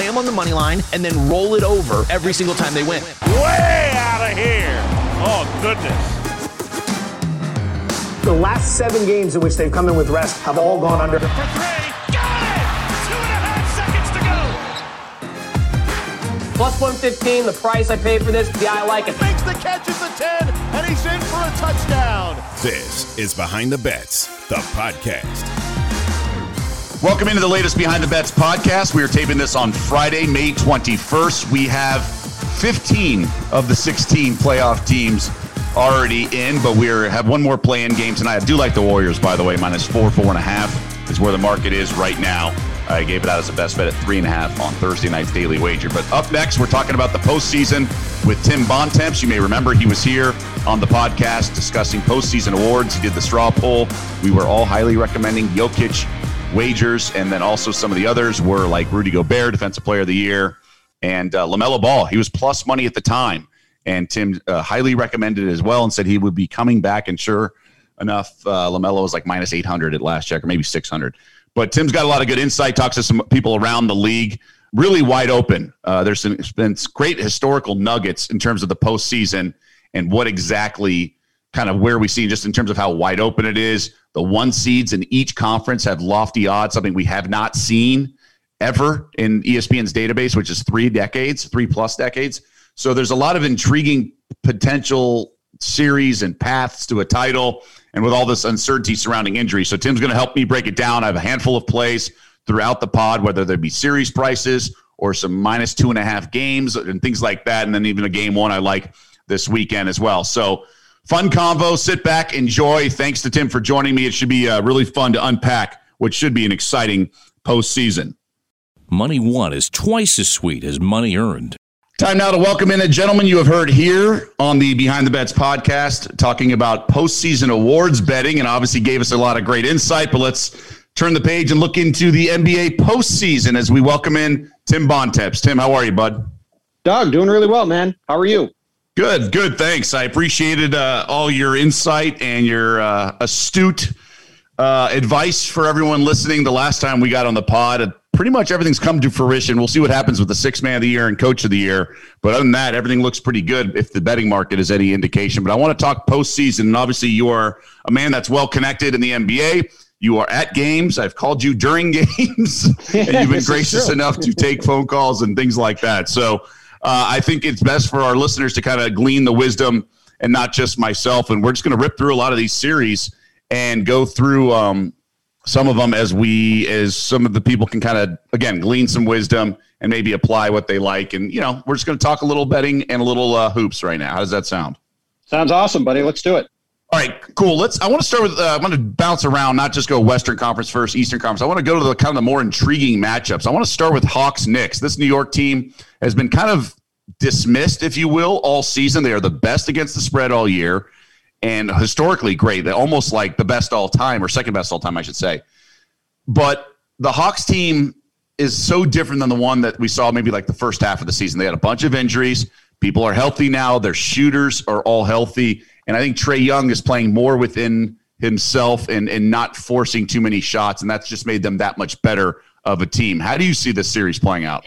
lay them on the money line, and then roll it over every single time they win. Way out of here. Oh, goodness. The last seven games in which they've come in with rest have all gone under. For three. Got it! Two and a half seconds to go. Plus 115, the price I paid for this. Yeah, I like it. Makes the catch at the 10, and he's in for a touchdown. This is Behind the Bets, the podcast. Welcome into the latest Behind the Bets podcast. We are taping this on Friday, May 21st. We have 15 of the 16 playoff teams already in, but we have one more play-in game tonight. I do like the Warriors, by the way, minus four, four and a half is where the market is right now. I gave it out as a best bet at three and a half on Thursday night's daily wager. But up next, we're talking about the postseason with Tim Bontemps. You may remember he was here on the podcast discussing postseason awards. He did the straw poll. We were all highly recommending Jokic wagers, and then also some of the others were like Rudy Gobert, Defensive Player of the Year, and uh, Lamelo Ball. He was plus money at the time, and Tim uh, highly recommended it as well, and said he would be coming back. And sure enough, uh, Lamelo was like minus eight hundred at last check, or maybe six hundred. But Tim's got a lot of good insight. Talks to some people around the league, really wide open. Uh, there's been great historical nuggets in terms of the postseason and what exactly kind of where we see just in terms of how wide open it is. The one seeds in each conference have lofty odds, something we have not seen ever in ESPN's database, which is three decades, three plus decades. So there's a lot of intriguing potential series and paths to a title, and with all this uncertainty surrounding injury. So Tim's going to help me break it down. I have a handful of plays throughout the pod, whether there be series prices or some minus two and a half games and things like that, and then even a game one I like this weekend as well. So fun convo. Sit back, enjoy. Thanks to Tim for joining me. It should be uh, really fun to unpack what should be an exciting postseason. Money won is twice as sweet as money earned. Time now to welcome in a gentleman you have heard here on the Behind the Bets podcast, talking about postseason awards betting, and obviously gave us a lot of great insight. But let's turn the page and look into the NBA postseason as we welcome in Tim Bontemps. Tim, how are you, bud? Doug, doing really well, man. How are you? Good, good. Thanks. I appreciated uh, all your insight and your uh, astute uh, advice for everyone listening. The last time we got on the pod, pretty much everything's come to fruition. We'll see what happens with the six man of the year and coach of the year. But other than that, everything looks pretty good if the betting market is any indication. But I want to talk postseason. And obviously, you are a man that's well connected in the NBA. You are at games. I've called you during games, and you've been gracious enough to take phone calls and things like that. So uh, I think it's best for our listeners to kind of glean the wisdom and not just myself. And we're just going to rip through a lot of these series and go through um, some of them as we, as some of the people can kind of, again, glean some wisdom and maybe apply what they like. And, you know, we're just going to talk a little betting and a little uh, hoops right now. How does that sound? Sounds awesome, buddy. Let's do it. All right, cool. Let's. I want to start with. Uh, I want to bounce around, not just go Western Conference first, Eastern Conference. I want to go to the kind of the more intriguing matchups. I want to start with Hawks Knicks. This New York team has been kind of dismissed, if you will, all season. They are the best against the spread all year, and historically great. They're almost like the best all time, or second best all time, I should say. But the Hawks team is so different than the one that we saw maybe like the first half of the season. They had a bunch of injuries. People are healthy now. Their shooters are all healthy. And I think Trae Young is playing more within himself and, and not forcing too many shots. And that's just made them that much better of a team. How do you see this series playing out?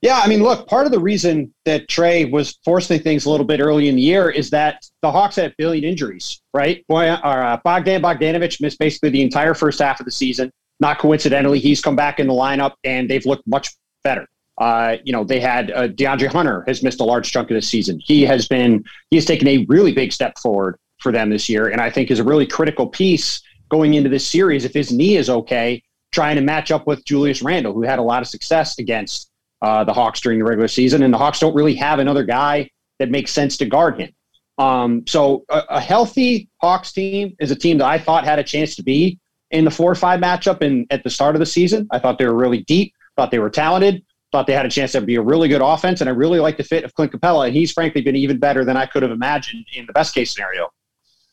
Yeah, I mean, look, part of the reason that Trae was forcing things a little bit early in the year is that the Hawks had a billion injuries, right? Boy, uh, Bogdan Bogdanovich missed basically the entire first half of the season. Not coincidentally, he's come back in the lineup and they've looked much better. Uh, you know, they had uh, DeAndre Hunter has missed a large chunk of the season. He has been, he has taken a really big step forward for them this year, and I think is a really critical piece going into this series. If his knee is okay, trying to match up with Julius Randle, who had a lot of success against uh, the Hawks during the regular season, and the Hawks don't really have another guy that makes sense to guard him. Um, so a, a healthy Hawks team is a team that I thought had a chance to be in the four or five matchup in at the start of the season. I thought they were really deep, thought they were talented, thought they had a chance to be a really good offense, and I really like the fit of Clint Capela. And he's frankly been even better than I could have imagined in the best case scenario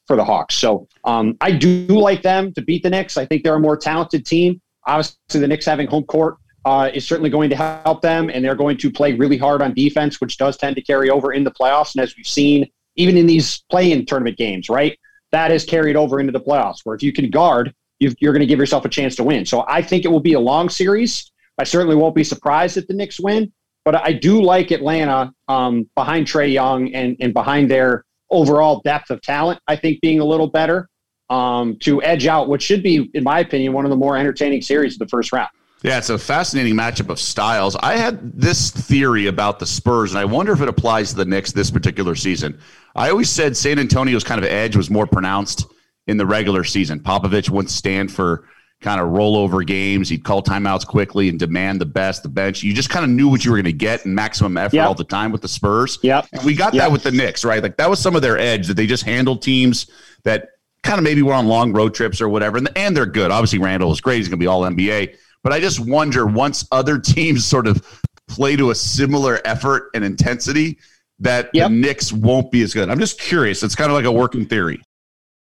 for the Hawks. So um, I do like them to beat the Knicks. I think they're a more talented team. Obviously, the Knicks having home court uh, is certainly going to help them, and they're going to play really hard on defense, which does tend to carry over in the playoffs. And as we've seen, even in these play-in tournament games, right, that has carried over into the playoffs. Where if you can guard, you are going to give yourself a chance to win. So I think it will be a long series. I certainly won't be surprised if the Knicks win, but I do like Atlanta um, behind Trae Young and, and behind their overall depth of talent, I think being a little better um, to edge out what should be, in my opinion, one of the more entertaining series of the first round. Yeah, it's a fascinating matchup of styles. I had this theory about the Spurs, and I wonder if it applies to the Knicks this particular season. I always said San Antonio's kind of edge was more pronounced in the regular season. Popovich wouldn't stand for kind of rollover games. He'd call timeouts quickly and demand the best, the bench. You just kind of knew what you were going to get and maximum effort yep. all the time with the Spurs. Yep. And we got yep. that with the Knicks, right? Like that was some of their edge that they just handled teams that kind of maybe were on long road trips or whatever. And, and they're good. Obviously, Randle is great. He's going to be all NBA. But I just wonder once other teams sort of play to a similar effort and intensity that yep. the Knicks won't be as good. I'm just curious. It's kind of like a working theory.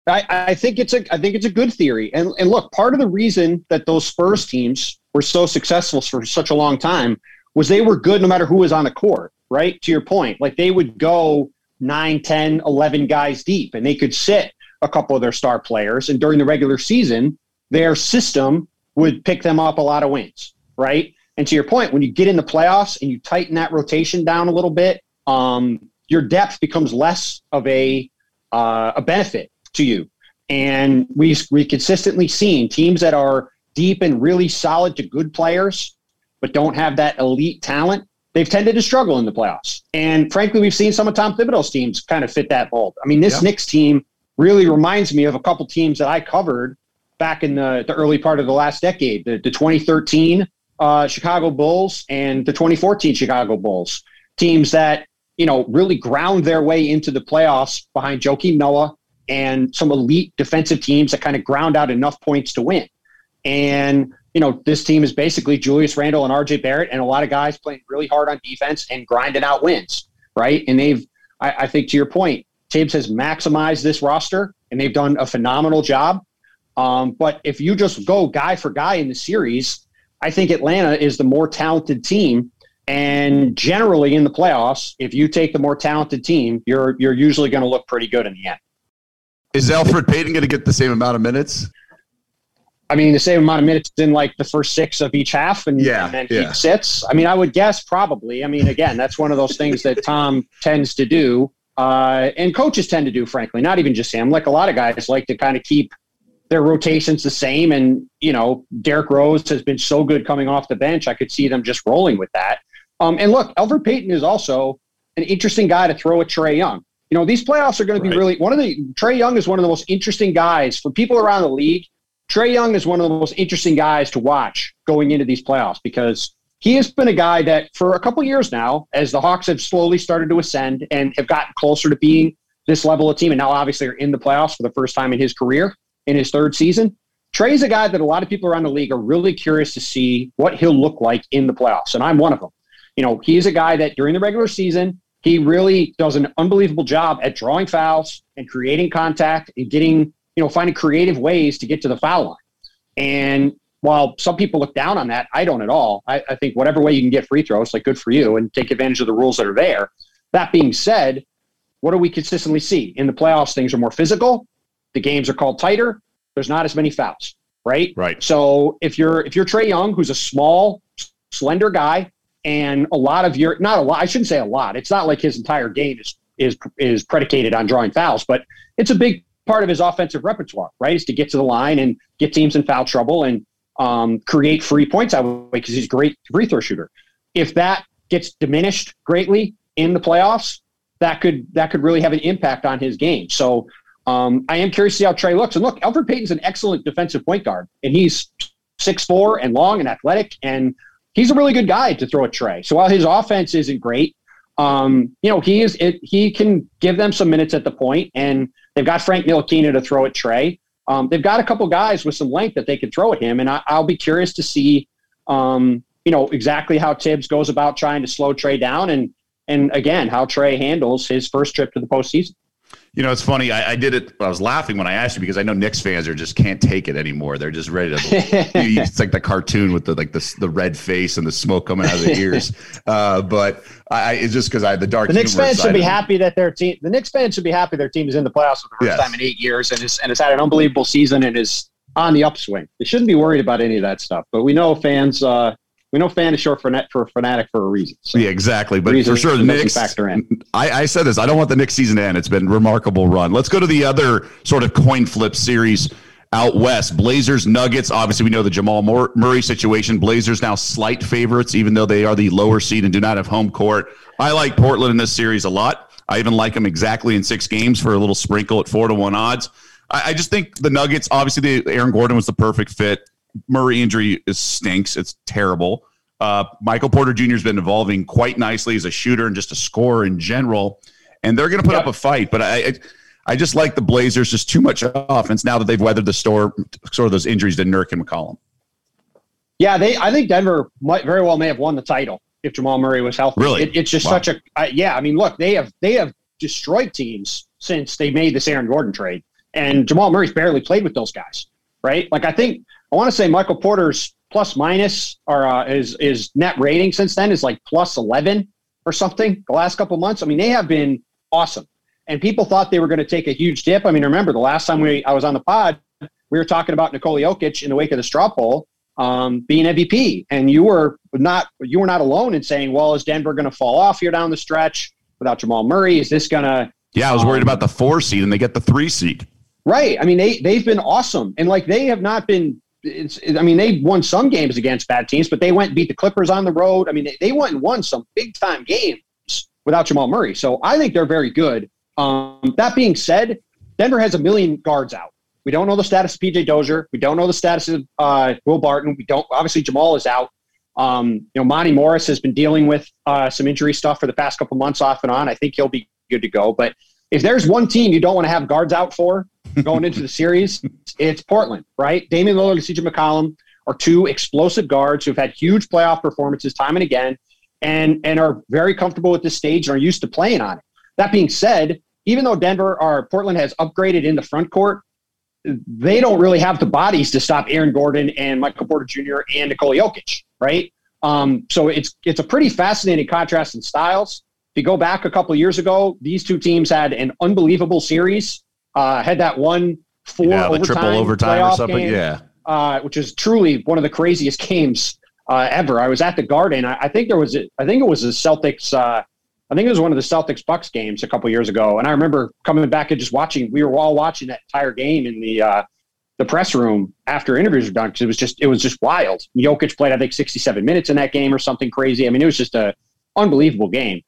I, I think it's a I think it's a good theory. And and look, part of the reason that those Spurs teams were so successful for such a long time was they were good no matter who was on the court, right? To your point. Like they would go 9, 10, 11 guys deep and they could sit a couple of their star players and during the regular season, their system would pick them up a lot of wins, right? And to your point, when you get in the playoffs and you tighten that rotation down a little bit, um, your depth becomes less of a uh, a benefit to you. And we we consistently seen teams that are deep and really solid to good players, but don't have that elite talent. They've tended to struggle in the playoffs. And frankly, we've seen some of Tom Thibodeau's teams kind of fit that mold. I mean, this yep. Knicks team really reminds me of a couple teams that I covered back in the, the early part of the last decade, the, the 2013 uh, Chicago Bulls and the 2014 Chicago Bulls, teams that you know really ground their way into the playoffs behind Joakim Noah and some elite defensive teams that kind of ground out enough points to win. And, you know, this team is basically Julius Randle and RJ Barrett and a lot of guys playing really hard on defense and grinding out wins, right? And they've, I, I think to your point, Thibs has maximized this roster and they've done a phenomenal job. Um, but if you just go guy for guy in the series, I think Atlanta is the more talented team. And generally in the playoffs, if you take the more talented team, you're you're usually going to look pretty good in the end. Is Elfrid Payton going to get the same amount of minutes? I mean, the same amount of minutes in like the first six of each half, and, yeah, and then yeah. he sits. I mean, I would guess probably. I mean, again, that's one of those things that Tom tends to do, uh, and coaches tend to do. Frankly, not even just him. Like a lot of guys like to kind of keep their rotations the same. And you know, Derrick Rose has been so good coming off the bench. I could see them just rolling with that. Um, and look, Elfrid Payton is also an interesting guy to throw at Trae Young you know, these playoffs are going to be right. really one of the Trae Young is one of the most interesting guys for people around the league. Trae Young is one of the most interesting guys to watch going into these playoffs because he has been a guy that for a couple years now, as the Hawks have slowly started to ascend and have gotten closer to being this level of team, and now obviously are in the playoffs for the first time in his career in his third season. Trae's a guy that a lot of people around the league are really curious to see what he'll look like in the playoffs, and I'm one of them. You know, he's a guy that during the regular season he really does an unbelievable job at drawing fouls and creating contact and getting, you know, finding creative ways to get to the foul line. And while some people look down on that, I don't at all. I, I think whatever way you can get free throws, like good for you, and take advantage of the rules that are there. That being said, what do we consistently see in the playoffs? Things are more physical. The games are called tighter. There's not as many fouls, right? Right. So if you're if you're Trae Young, who's a small, slender guy and a lot of your not a lot. I shouldn't say a lot. It's not like his entire game is is is predicated on drawing fouls, but it's a big part of his offensive repertoire, right? Is to get to the line and get teams in foul trouble and um, create free points that way because he's a great free throw shooter. If that gets diminished greatly in the playoffs, that could that could really have an impact on his game. So um, I am curious to see how Trae looks. And look, Elfrid Payton's an excellent defensive point guard, and he's six four and long and athletic and he's a really good guy to throw a Trae. So while his offense isn't great, um, you know, he is it, he can give them some minutes at the point, and they've got Frank Ntilikina to throw at Trae. Um, they've got a couple guys with some length that they can throw at him, and I, will be curious to see, um, you know, exactly how Thibs goes about trying to slow Trae down, and and again how Trae handles his first trip to the postseason. You know, it's funny. I, I, did it. I was laughing when I asked you because I know Knicks fans are just can't take it anymore. They're just ready to. it's like the cartoon with the like the the red face and the smoke coming out of the ears. Uh, but I, it's just because I the dark. The Knicks fans should be happy that their team. The Knicks fans should be happy their team is in the playoffs for the first yes. time in eight years and is and has had an unbelievable season and is on the upswing. They shouldn't be worried about any of that stuff. But we know fans. Uh, We know fan is short for net for a fanatic for a reason. So yeah, exactly. But for sure, the Knicks factor in. I, I, said this. I don't want the Knicks season to end. It's been remarkable run. Let's go to the other sort of coin flip series out west. Blazers, Nuggets. Obviously, we know the Jamal Murray situation. Blazers now slight favorites, even though they are the lower seed and do not have home court. I like Portland in this series a lot. I even like them exactly in six games for a little sprinkle at four to one odds. I, I just think the Nuggets. Obviously, the Aaron Gordon was the perfect fit. Murray injury is stinks. It's terrible. Uh, Michael Porter Jr. has been evolving quite nicely as a shooter and just a scorer in general, and they're going to put yep. up a fight. But I, I, I, just like the Blazers. Just too much offense now that they've weathered the storm, sort of those injuries to Nurk and McCollum. Yeah, they. I think Denver might very well may have won the title if Jamal Murray was healthy. Really, it, it's just wow. such a. Uh, yeah, I mean, look, they have they have destroyed teams since they made this Aaron Gordon trade, and Jamal Murray's barely played with those guys, right? Like I think I want to say Michael Porter's plus minus or uh, is is net rating since then is like plus eleven or something. The last couple months, I mean, they have been awesome, and people thought they were going to take a huge dip. I mean, remember the last time we I was on the pod, we were talking about Nikola Jokic in the wake of the straw poll um, being MVP, and you were not you were not alone in saying, well, is Denver going to fall off here down the stretch without Jamal Murray? Is this going to yeah, I was worried um, about the four seed, and they get the three seed. Right. I mean, they they've been awesome, and like they have not been it's, I mean, they won some games against bad teams, but they went and beat the Clippers on the road. I mean, they, they went and won some big time games without Jamal Murray. So I think they're very good. Um, that being said, Denver has a million guards out. We don't know the status of PJ Dozier. We don't know the status of uh, Will Barton. We don't, obviously, Jamal is out. Um, you know, Monte Morris has been dealing with uh, some injury stuff for the past couple months off and on. I think he'll be good to go. But if there's one team you don't want to have guards out for, going into the series, it's Portland, right? Damian Lillard and CJ McCollum are two explosive guards who've had huge playoff performances time and again and, and are very comfortable with this stage and are used to playing on it. That being said, even though Denver or Portland has upgraded in the front court, they don't really have the bodies to stop Aaron Gordon and Michael Porter Jr. and Nikola Jokic, right? Um, so it's it's a pretty fascinating contrast in styles. If you go back a couple years ago, these two teams had an unbelievable series uh, had that one four yeah, overtime triple overtime or something. Game, yeah, uh, which is truly one of the craziest games uh, ever. I was at the Garden. I, I, think there was, a, I think it was the Celtics. Uh, I think it was one of the Celtics Bucks games a couple years ago, and I remember coming back and just watching. We were all watching that entire game in the uh, the press room after interviews were done because it was just it was just wild. Jokic played I think 67 minutes in that game or something crazy. I mean, it was just a unbelievable game.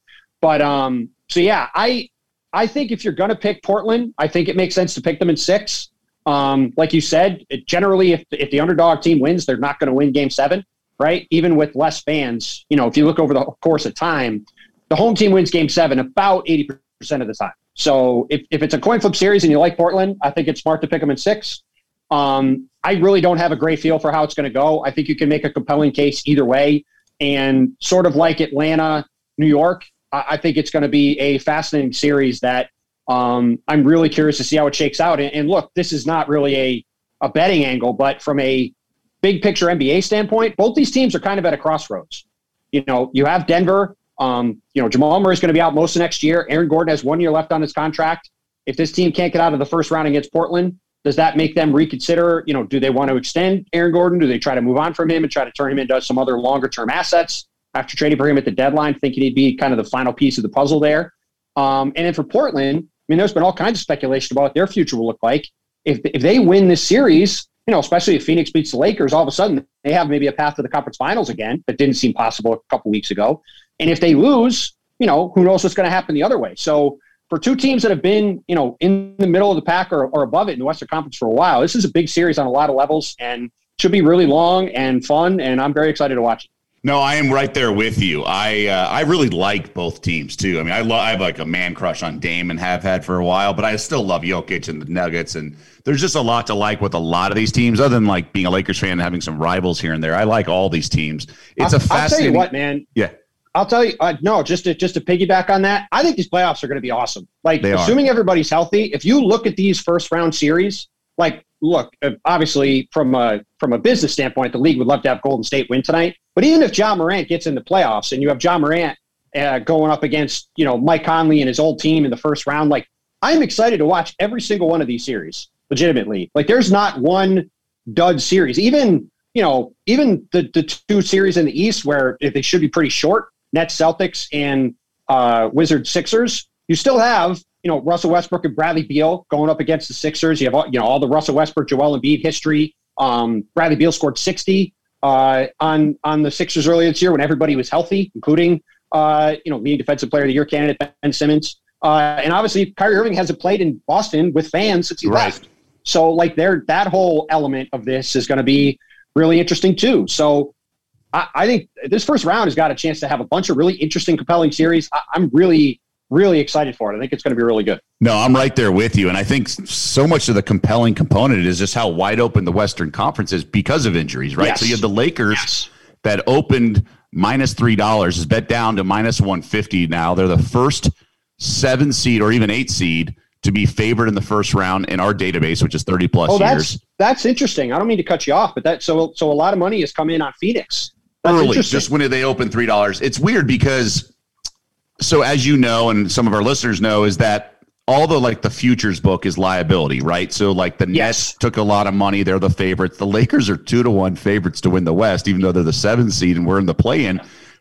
But um, so yeah, I I think if you're going to pick Portland, I think it makes sense to pick them in six. Um, like you said, it, generally, if, if the underdog team wins, they're not going to win game seven, right? Even with less fans, you know, if you look over the course of time, the home team wins game seven about 80% of the time. So if, if it's a coin flip series and you like Portland, I think it's smart to pick them in six. Um, I really don't have a great feel for how it's going to go. I think you can make a compelling case either way. And sort of like Atlanta, New York, I think it's going to be a fascinating series that um, I'm really curious to see how it shakes out. And, and, look, this is not really a, a betting angle, but from a big picture NBA standpoint, both these teams are kind of at a crossroads. You know, you have Denver. Um, you know, Jamal Murray is going to be out most of next year. Aaron Gordon has one year left on his contract. If this team can't get out of the first round against Portland, does that make them reconsider? You know, do they want to extend Aaron Gordon? Do they try to move on from him and try to turn him into some other longer term assets? After trading for him at the deadline, thinking he'd be kind of the final piece of the puzzle there. Um, and then for Portland, I mean, there's been all kinds of speculation about what their future will look like. If, if they win this series, you know, especially if Phoenix beats the Lakers, all of a sudden they have maybe a path to the conference finals again that didn't seem possible a couple weeks ago. And if they lose, you know, who knows what's going to happen the other way. So for two teams that have been, you know, in the middle of the pack or, or above it in the Western Conference for a while, this is a big series on a lot of levels and should be really long and fun. And I'm very excited to watch it. No, I am right there with you. I uh, I really like both teams too. I mean, I love I have like a man crush on Dame and have had for a while, but I still love Jokic and the Nuggets. And there's just a lot to like with a lot of these teams, other than like being a Lakers fan and having some rivals here and there. I like all these teams. It's I'll, a fascinating. I'll tell you what, man. Yeah. I'll tell you, uh, no, just to just to piggyback on that, I think these playoffs are going to be awesome. Like, they assuming are. everybody's healthy, if you look at these first round series, like look, uh, obviously from a from a business standpoint, the league would love to have Golden State win tonight. But even if Ja Morant gets in the playoffs and you have Ja Morant uh, going up against you know Mike Conley and his old team in the first round, like I'm excited to watch every single one of these series. Legitimately, like there's not one dud series. Even you know, even the, the two series in the East where they should be pretty short, Nets, Celtics, and uh, Wizards, Sixers, you still have, you know, Russell Westbrook and Bradley Beal going up against the Sixers. You have, all, you know, all the Russell Westbrook, Joel Embiid history. Um, Bradley Beal scored 60 uh, on on the Sixers earlier this year when everybody was healthy, including, uh, you know, leading defensive player of the year candidate Ben Simmons. Uh, and obviously, Kyrie Irving hasn't played in Boston with fans since he right. left. So, like, there, that whole element of this is going to be really interesting too. So I, I, think this first round has got a chance to have a bunch of really interesting, compelling series. I, I'm really, really excited for it. I think it's going to be really good. No, I'm right there with you. And I think so much of the compelling component is just how wide open the Western Conference is because of injuries, right? Yes. So you have the Lakers yes. that opened minus $3, is bet down to minus 150 now. They're the first seven seed or even eight seed to be favored in the first round in our database, which is 30 plus oh, that's, years. That's interesting. I don't mean to cut you off, but that so so a lot of money has come in on Phoenix. That's Early, just when did they open three dollars. It's weird because so as you know, and some of our listeners know, is that all the like the futures book is liability, right? So like the yes. Nets took a lot of money; they're the favorites. The Lakers are two to one favorites to win the West, even though they're the seventh seed and we're in the play-in.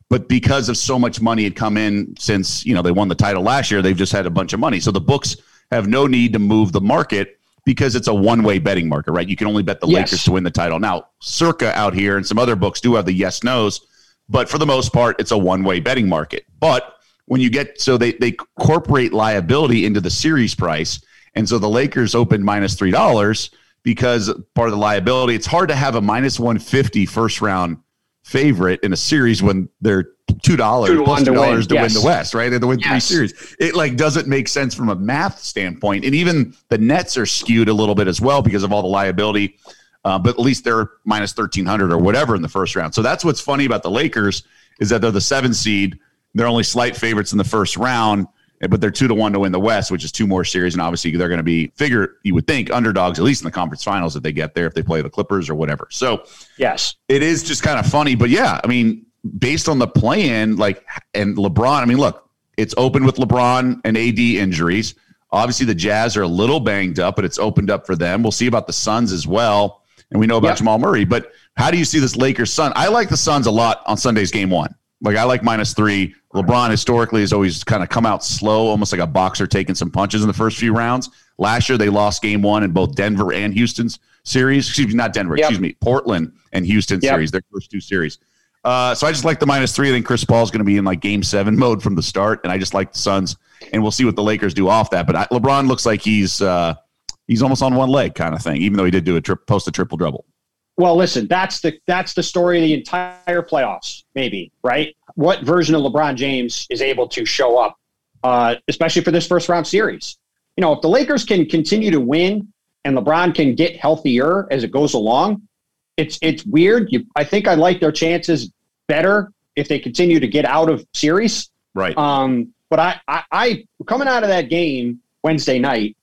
But because of so much money had come in since you know they won the title last year, they've just had a bunch of money. So the books have no need to move the market because it's a one-way betting market, right? You can only bet the yes. Lakers to win the title. Now, Circa out here and some other books do have the yes nos, but for the most part, it's a one-way betting market. But when you get so they they incorporate liability into the series price, and so the Lakers opened minus three dollars because part of the liability. It's hard to have a minus 150 first round favorite in a series when they're two dollars plus two dollars to, win. yes. win the West, right? They to win yes. three series. It like doesn't make sense from a math standpoint, and even the Nets are skewed a little bit as well because of all the liability. Uh, but at least they're minus thirteen hundred or whatever in the first round. So that's what's funny about the Lakers is that they're the seven seed. They're only slight favorites in the first round, eh, but they're two to one to win the West, which is two more series, and obviously they're going to be figure you would think underdogs at least in the conference finals if they get there if they play the Clippers or whatever. So yes, it is just kind of funny, but yeah, I mean based on the plan, like and LeBron, I mean, look, it's open with LeBron and AD injuries. Obviously, the Jazz are a little banged up, but it's opened up for them. We'll see about the Suns as well, and we know about yep. Jamal Murray. But how do you see this Lakers Sun? I like the Suns a lot on Sunday's game one. Like I like minus three. LeBron historically has always kind of come out slow, almost like a boxer taking some punches in the first few rounds. Last year they lost game one in both Denver and Houston's series. Excuse me, not Denver. Yep. Excuse me, Portland and Houston yep. series. Their first two series. Uh, so I just like the minus three. I think Chris Paul is going to be in like game seven mode from the start, and I just like the Suns, and we'll see what the Lakers do off that. But I, LeBron looks like he's uh, he's almost on one leg kind of thing, even though he did do a trip post a triple double. Well, listen, that's the that's the story of the entire playoffs, maybe right? What version of LeBron James is able to show up, uh, especially for this first round series? You know, if the Lakers can continue to win and LeBron can get healthier as it goes along, it's it's weird. You, I think I like their chances better if they continue to get out of series. Right. Um, but I, I, I coming out of that game Wednesday night,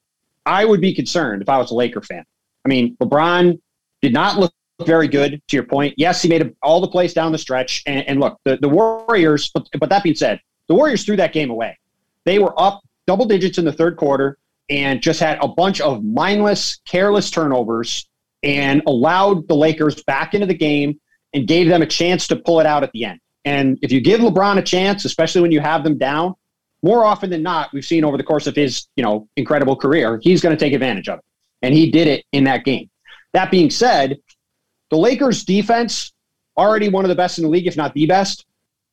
I would be concerned if I was a Laker fan. I mean, LeBron did not look very good. To your point, yes, he made all the plays down the stretch. And, and look, the, the Warriors. But, but that being said, the Warriors threw that game away. They were up double digits in the third quarter and just had a bunch of mindless, careless turnovers and allowed the Lakers back into the game and gave them a chance to pull it out at the end. And if you give LeBron a chance, especially when you have them down, more often than not, we've seen over the course of his, you know, incredible career, he's going to take advantage of it. And he did it in that game. That being said, the Lakers defense, already one of the best in the league, if not the best,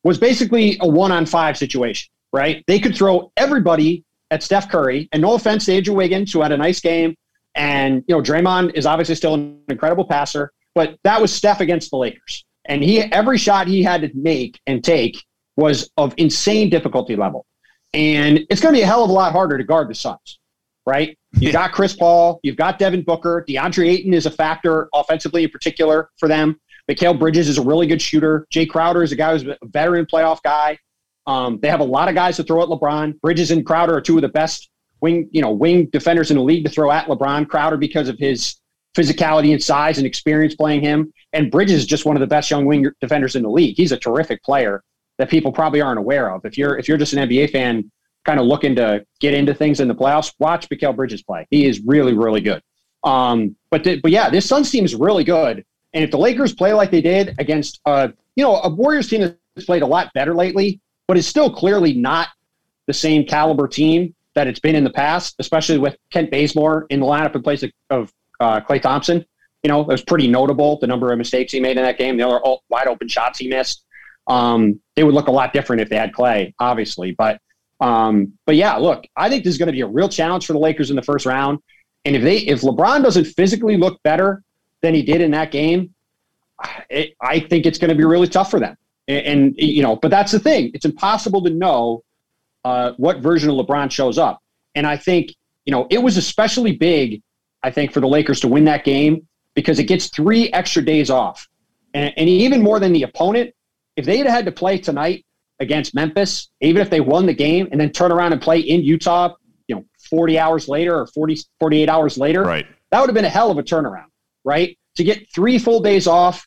was basically a one on five situation, right? They could throw everybody at Steph Curry. And no offense to Andrew Wiggins, who had a nice game, and, you know, Draymond is obviously still an incredible passer, but that was Steph against the Lakers. And he every shot he had to make and take was of insane difficulty level. And it's going to be a hell of a lot harder to guard the Suns, right? You've got Chris Paul, you've got Devin Booker, DeAndre Ayton is a factor offensively in particular for them. Mikal Bridges is a really good shooter. Jae Crowder is a guy who's a veteran playoff guy. Um, they have a lot of guys to throw at LeBron. Bridges and Crowder are two of the best wing, you know, wing defenders in the league to throw at LeBron Crowder because of his physicality and size and experience playing him. And Bridges is just one of the best young wing defenders in the league. He's a terrific player that people probably aren't aware of. If you're if you're just an NBA fan, kind of looking to get into things in the playoffs, watch Mikal Bridges play. He is really really good. Um, but but yeah, this Suns team is really good. And if the Lakers play like they did against, uh, you know, a Warriors team that's played a lot better lately, but is still clearly not the same caliber team that it's been in the past, especially with Kent Bazemore in the lineup in place of, of uh, Klay Thompson. You know, it was pretty notable the number of mistakes he made in that game, the other wide open shots he missed. Um, they would look a lot different if they had Klay, obviously. But um, but yeah, look, I think this is going to be a real challenge for the Lakers in the first round. And if they if LeBron doesn't physically look better than he did in that game, it, I think it's going to be really tough for them. And, and, you know, but that's the thing; it's impossible to know uh, what version of LeBron shows up. And I think you know it was especially big, I think, for the Lakers to win that game because it gets three extra days off, and, and even more than the opponent. If they had had to play tonight against Memphis, even if they won the game and then turn around and play in Utah, you know, 40 hours later or 40, 48 hours later, right. that would have been a hell of a turnaround, right? To get three full days off,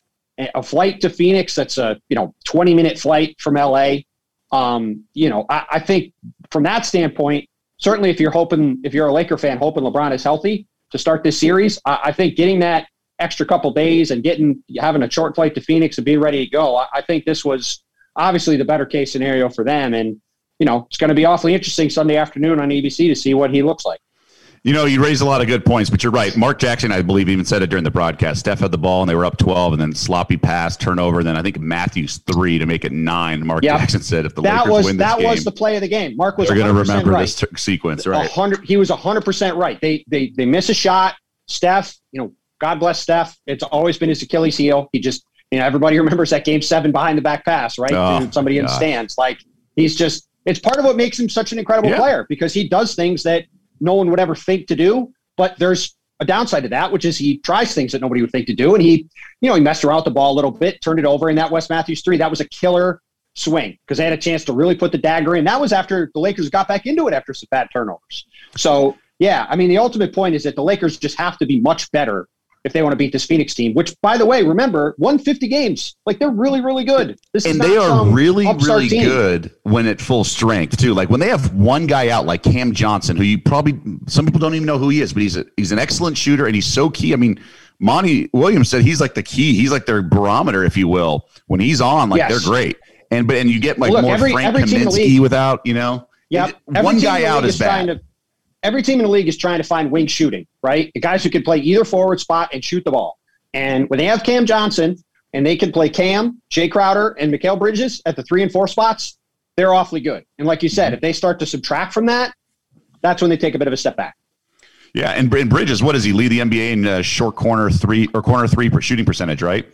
a flight to Phoenix that's a, you know, 20 minute flight from LA. Um, you know, I, I think from that standpoint, certainly if you're hoping, if you're a Laker fan, hoping LeBron is healthy to start this series, I, I think getting that extra couple days and getting having a short flight to Phoenix and being ready to go, I, I think this was obviously the better case scenario for them. And, you know, it's going to be awfully interesting Sunday afternoon on ABC to see what he looks like. You know, you raised a lot of good points, but you're right. Mark Jackson, I believe, even said it during the broadcast. Steph had the ball and they were up 12, and then sloppy pass, turnover, and then I think Matthews three to make it nine. Mark yep. Jackson said if the that Lakers was, win this that game, was the play of the game. Mark was they're going to remember right. this t- sequence, right? 100, he was 100% right. They, they, they miss a shot. Steph, you know, God bless Steph. It's always been his Achilles heel. He just you know, everybody remembers that game seven behind the back pass, right? Oh, somebody in the stands. Like he's just it's part of what makes him such an incredible Yeah. player because he does things that no one would ever think to do. But there's a downside to that, which is he tries things that nobody would think to do. And he, you know, he messed around with the ball a little bit, turned it over in that Wes Matthews three. That was a killer swing because they had a chance to really put the dagger in. That was after the Lakers got back into it after some bad turnovers. So yeah, I mean the ultimate point is that the Lakers just have to be much better if they want to beat this Phoenix team, which by the way, remember, won 50 games. Like they're really, really good. This is and they are really, really team. good when at full strength too. Like when they have one guy out, like Cam Johnson, who you probably some people don't even know who he is, but he's a, he's an excellent shooter and he's so key. I mean, Monty Williams said he's like the key. He's like their barometer, if you will. When he's on, like Yes. they're great. And but and you get like Look, more every- Frank every Kaminsky league- without, you know. Yep. One guy out is bad. Every team in the league is trying to find wing shooting, right? The guys who can play either forward spot and shoot the ball. And when they have Cam Johnson and they can play Cam, Jae Crowder, and Mikal Bridges at the three and four spots, they're awfully good. And like you Mm-hmm. said, if they start to subtract from that, that's when they take a bit of a step back. Yeah, and, and Bridges, what does he lead the NBA in uh, short corner three or corner three per shooting percentage? Right,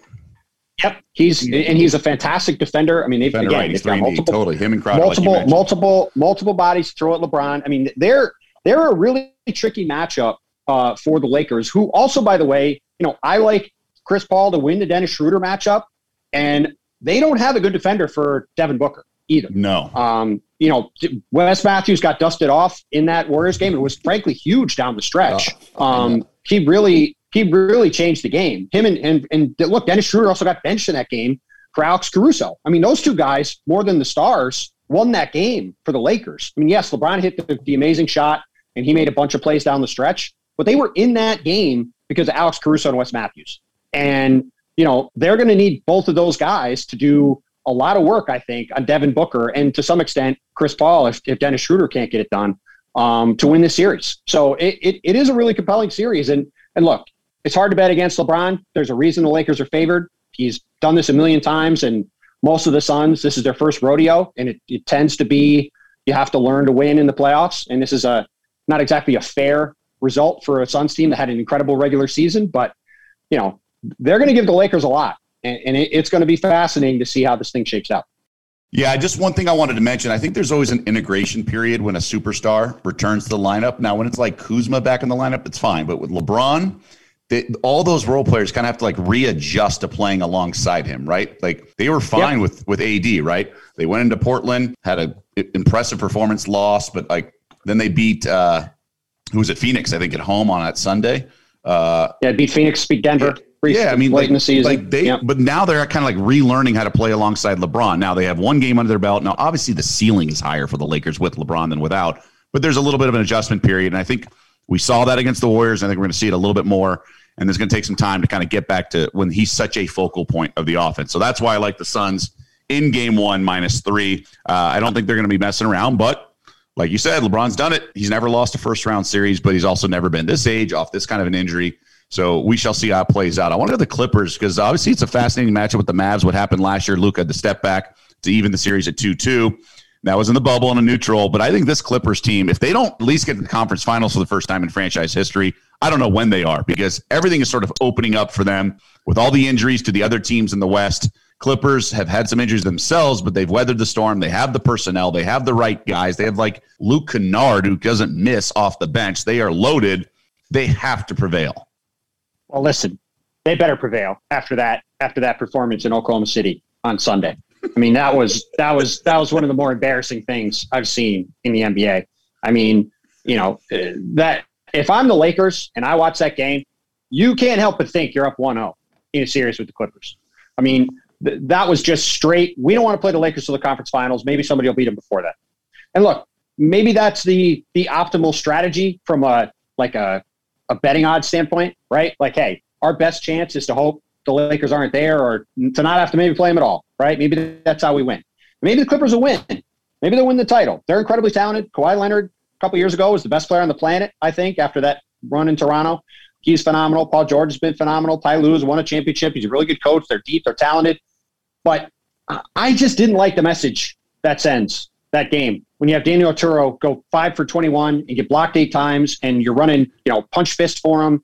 Yep, he's and he's a fantastic defender. I mean, they've Defender, again, right. He's they've got 3 D, multiple, totally. Him and Crowder, multiple, mentioned. multiple, multiple bodies to throw at LeBron. I mean, they're they're a really tricky matchup uh, for the Lakers. Who also, by the way, you know, I like Chris Paul to win the Dennis Schroeder matchup, and they don't have a good defender for Devin Booker either. No, Um, you know, Wes Matthews got dusted off in that Warriors game. It was frankly huge down the stretch. Um, he really, he really changed the game. Him and, and and look, Dennis Schroeder also got benched in that game for Alex Caruso. I mean, those two guys more than the stars won that game for the Lakers. I mean, yes, LeBron hit the, the amazing shot and he made a bunch of plays down the stretch, but they were in that game because of Alex Caruso and Wes Matthews. And you know, they're going to need both of those guys to do a lot of work, I think, on Devin Booker and to some extent Chris Paul if, if Dennis Schroeder can't get it done um, to win this series. So it, it, it is a really compelling series. And and look, it's hard to bet against LeBron. There's a reason the Lakers are favored. He's done this a million times, and most of the Suns, this is their first rodeo, and it, it tends to be you have to learn to win in the playoffs. And this is a not exactly a fair result for a Suns team that had an incredible regular season, but you know they're going to give the Lakers a lot, and, and it, it's going to be fascinating to see how this thing shakes out. Yeah, just one thing I wanted to mention. I think there's always an integration period when a superstar returns to the lineup. Now, when it's like Kuzma back in the lineup, it's fine. But with LeBron, they, all those role players kind of have to like readjust to playing alongside him, right? Like they were fine with with AD, right? They went into Portland, had a impressive performance, loss, but like then they beat uh who was it? Phoenix, I think, at home on that Sunday. Uh, Yeah, beat Phoenix, beat Denver. yeah, I mean, late like, in the season. like they, but now they're kind of like relearning how to play alongside LeBron. Now they have one game under their belt. Now, obviously, the ceiling is higher for the Lakers with LeBron than without, but there's a little bit of an adjustment period, and I think we saw that against the Warriors. I think we're going to see it a little bit more. and it's going to take some time to kind of get back to when he's such a focal point of the offense. So that's why I like the Suns in game one minus three. Uh, I don't think they're going to be messing around, but like you said, LeBron's done it. He's never lost a first round series, but he's also never been this age off this kind of an injury. So we shall see how it plays out. I want to go to the Clippers because obviously it's a fascinating matchup with the Mavs. What happened last year, Luka the step back to even the series at 2 2. That was in the bubble and a neutral. But I think this Clippers team, if they don't at least get to the conference finals for the first time in franchise history, I don't know when they are because everything is sort of opening up for them with all the injuries to the other teams in the West. Clippers have had some injuries themselves, but they've weathered the storm. They have the personnel. They have the right guys. They have like Luke Kennard, who doesn't miss off the bench. They are loaded. They have to prevail. Well, listen, they better prevail after that after that performance in Oklahoma City on Sunday. I mean, that was that was that was one of the more embarrassing things I've seen in the NBA. I mean, you know, that if I'm the Lakers and I watch that game, you can't help but think you're up 1-0 in a series with the Clippers. I mean, th- that was just straight. We don't want to play the Lakers to the conference finals. Maybe somebody will beat them before that. And look, maybe that's the the optimal strategy from a like a a betting odds standpoint, right? Like, hey, our best chance is to hope the Lakers aren't there or to not have to maybe play them at all, right? Maybe that's how we win. Maybe the Clippers will win. Maybe they'll win the title. They're incredibly talented. Kawhi Leonard, a couple years ago, was the best player on the planet, I think, after that run in Toronto. He's phenomenal. Paul George has been phenomenal. Ty Lue has won a championship. He's a really good coach. They're deep. They're talented. But I just didn't like the message that sends that game when you have Daniel Oturu go five for 21 and get blocked eight times and you're running, you know, punch fist for him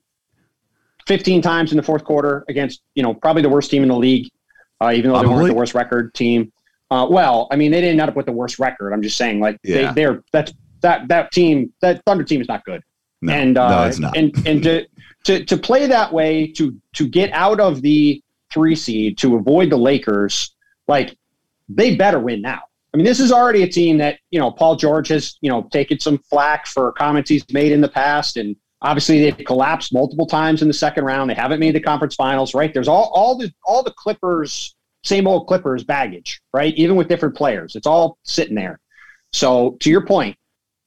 15 times in the fourth quarter against, you know, probably the worst team in the league, uh, even though they weren't the worst record team. Uh, well, I mean, they didn't end up with the worst record. I'm just saying, like, yeah. they, they're that's that that team, that Thunder team is not good. No, and uh, no, it's not. and and to to to play that way to to get out of the three seed to avoid the Lakers, like they better win now. I mean, this is already a team that you know Paul George has you know taken some flack for comments he's made in the past, and obviously they've collapsed multiple times in the second round. They haven't made the conference finals, right? There's all all the all the Clippers, same old Clippers baggage, right? Even with different players, it's all sitting there. So to your point,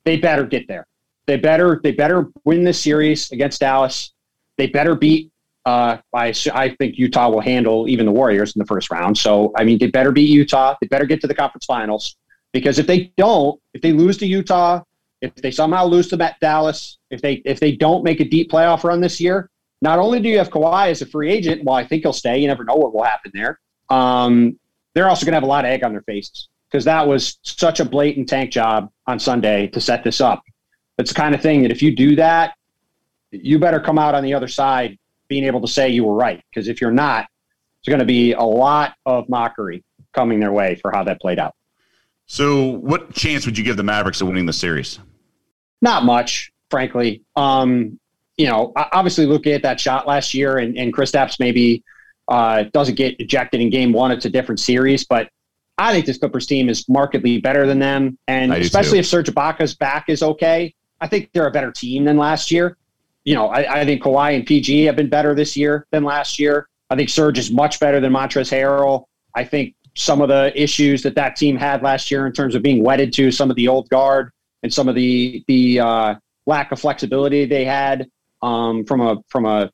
they better get there. They better they better win this series against Dallas. They better beat uh, I, I think Utah will handle even the Warriors in the first round. So, I mean, they better beat Utah. They better get to the conference finals because if they don't, if they lose to Utah, if they somehow lose to Dallas, if they if they don't make a deep playoff run this year, not only do you have Kawhi as a free agent, well, I think he'll stay. You never know what will happen there. Um, they're also going to have a lot of egg on their faces because that was such a blatant tank job on Sunday to set this up. It's the kind of thing that if you do that, you better come out on the other side being able to say you were right. Because if you're not, there's going to be a lot of mockery coming their way for how that played out. So, what chance would you give the Mavericks of winning the series? Not much, frankly. Um, you know, obviously, looking at that shot last year, and, and Kristaps maybe uh, doesn't get ejected in game one. It's a different series, but I think this Clippers team is markedly better than them. And especially too. if Serge Ibaka's back is okay, I think they're a better team than last year you know, I, I, think Kawhi and PG have been better this year than last year. I think Serge is much better than Montrezl Harrell. I think some of the issues that that team had last year in terms of being wedded to some of the old guard and some of the the uh, lack of flexibility they had um, from a from a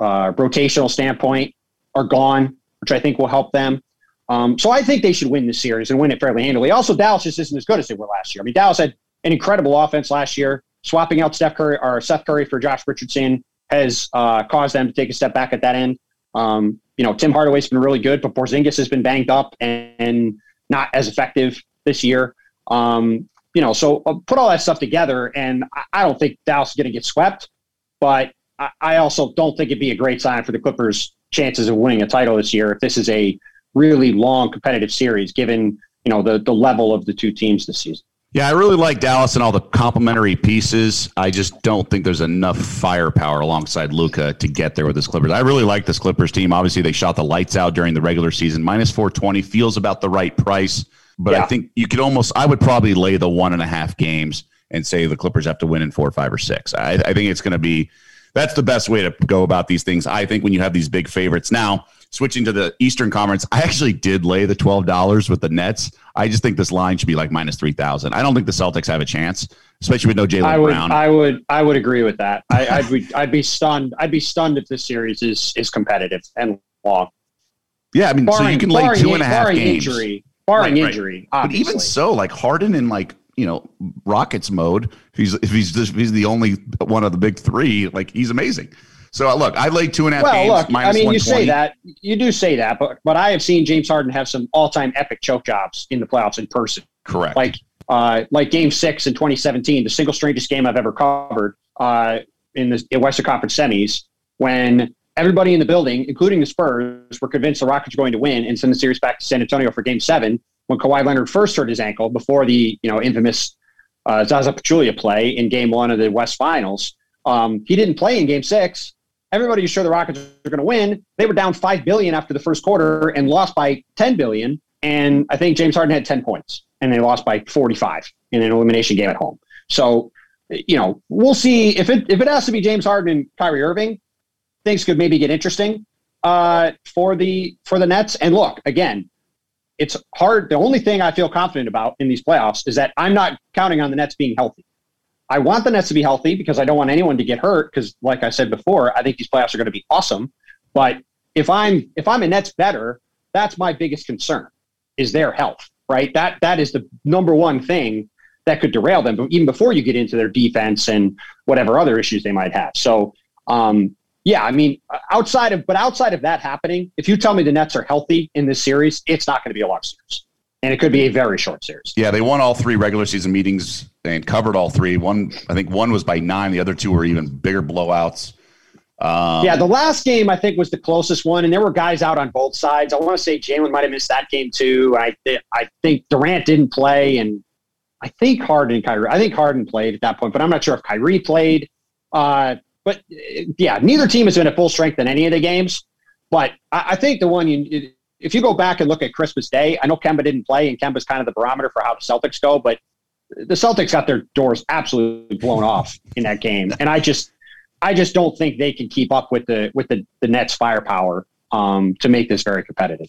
uh, rotational standpoint are gone, which I think will help them. Um, so I think they should win the series and win it fairly handily. Also, Dallas just isn't as good as they were last year. I mean, Dallas had an incredible offense last year swapping out Steph Curry or Seth Curry for Josh Richardson has uh, caused them to take a step back at that end. Um, you know, Tim Hardaway's been really good, but Porzingis has been banged up and not as effective this year. Um, you know, so uh, put all that stuff together, and I, I don't think Dallas is going to get swept, but I, I also don't think it'd be a great sign for the Clippers' chances of winning a title this year if this is a really long competitive series, given you know the the level of the two teams this season. Yeah, I really like Dallas and all the complementary pieces. I just don't think there's enough firepower alongside Luka to get there with this Clippers. I really like this Clippers team. Obviously, they shot the lights out during the regular season. Minus 420 feels about the right price, but yeah. I think you could almost, I would probably lay the one and a half games and say the Clippers have to win in four, five, or six. I, I think it's going to be, that's the best way to go about these things. I think when you have these big favorites. Now, switching to the Eastern Conference, I actually did lay the twelve dollars with the Nets. I just think this line should be like minus three thousand. I don't think the Celtics have a chance, especially with no would, Brown. I would, I would agree with that. I, I'd be, I'd be stunned. I'd be stunned if this series is is competitive and long. yeah, I mean, so you can lay barring, two and a half barring games. injury, barring Right, right. injury. But even so, like Harden in like you know Rockets mode, if he's if he's just, if he's the only one of the big three, like he's amazing. So uh, look, I laid two and a half well, games. look, I mean, you say that, you do say that, but but I have seen James Harden have some all time epic choke jobs in the playoffs in person. correct. like uh, like Game Six in 2017, the single strangest game I've ever covered uh, in the in Western Conference semis, when everybody in the building, including the Spurs, were convinced the Rockets were going to win and send the series back to San Antonio for Game Seven. When Kawhi Leonard first hurt his ankle before the you know infamous uh, Zaza Pachulia play in Game One of the West Finals, um, he didn't play in Game Six. Everybody sure the Rockets were going to win. They were down five billion after the first quarter and lost by ten billion. And I think James Harden had ten points, and they lost by forty-five in an elimination game at home. So, you know, we'll see if it if it has to be James Harden and Kyrie Irving, things could maybe get interesting uh, for the for the Nets. And look, again, it's hard. The only thing I feel confident about in these playoffs is that I'm not counting on the Nets being healthy. I want the Nets to be healthy because I don't want anyone to get hurt. Because, like I said before, I think these playoffs are going to be awesome. But if I'm if I'm a Nets bettor, that's my biggest concern is their health. Right. That that is the number one thing that could derail them. But even before you get into their defense and whatever other issues they might have. So, um, yeah, I mean, outside of but outside of that happening, if you tell me the Nets are healthy in this series, it's not going to be a long series, and it could be a very short series. Yeah, they won all three regular season meetings and covered all three. One, I think one was by nine. The other two were even bigger blowouts. Um, Yeah, the last game I think was the closest one, and there were guys out on both sides. I want to say Jaylen might have missed that game too. I I think Durant didn't play, and I think Harden and Kyrie. I think Harden played at that point, but I'm not sure if Kyrie played. Uh, but yeah, neither team has been at full strength in any of the games. But I, I think the one you, if you go back and look at Christmas Day, I know Kemba didn't play, and Kemba's kind of the barometer for how the Celtics go, but the Celtics got their doors absolutely blown off in that game, and I just I just don't think they can keep up with the with the, the Nets firepower um, to make this very competitive.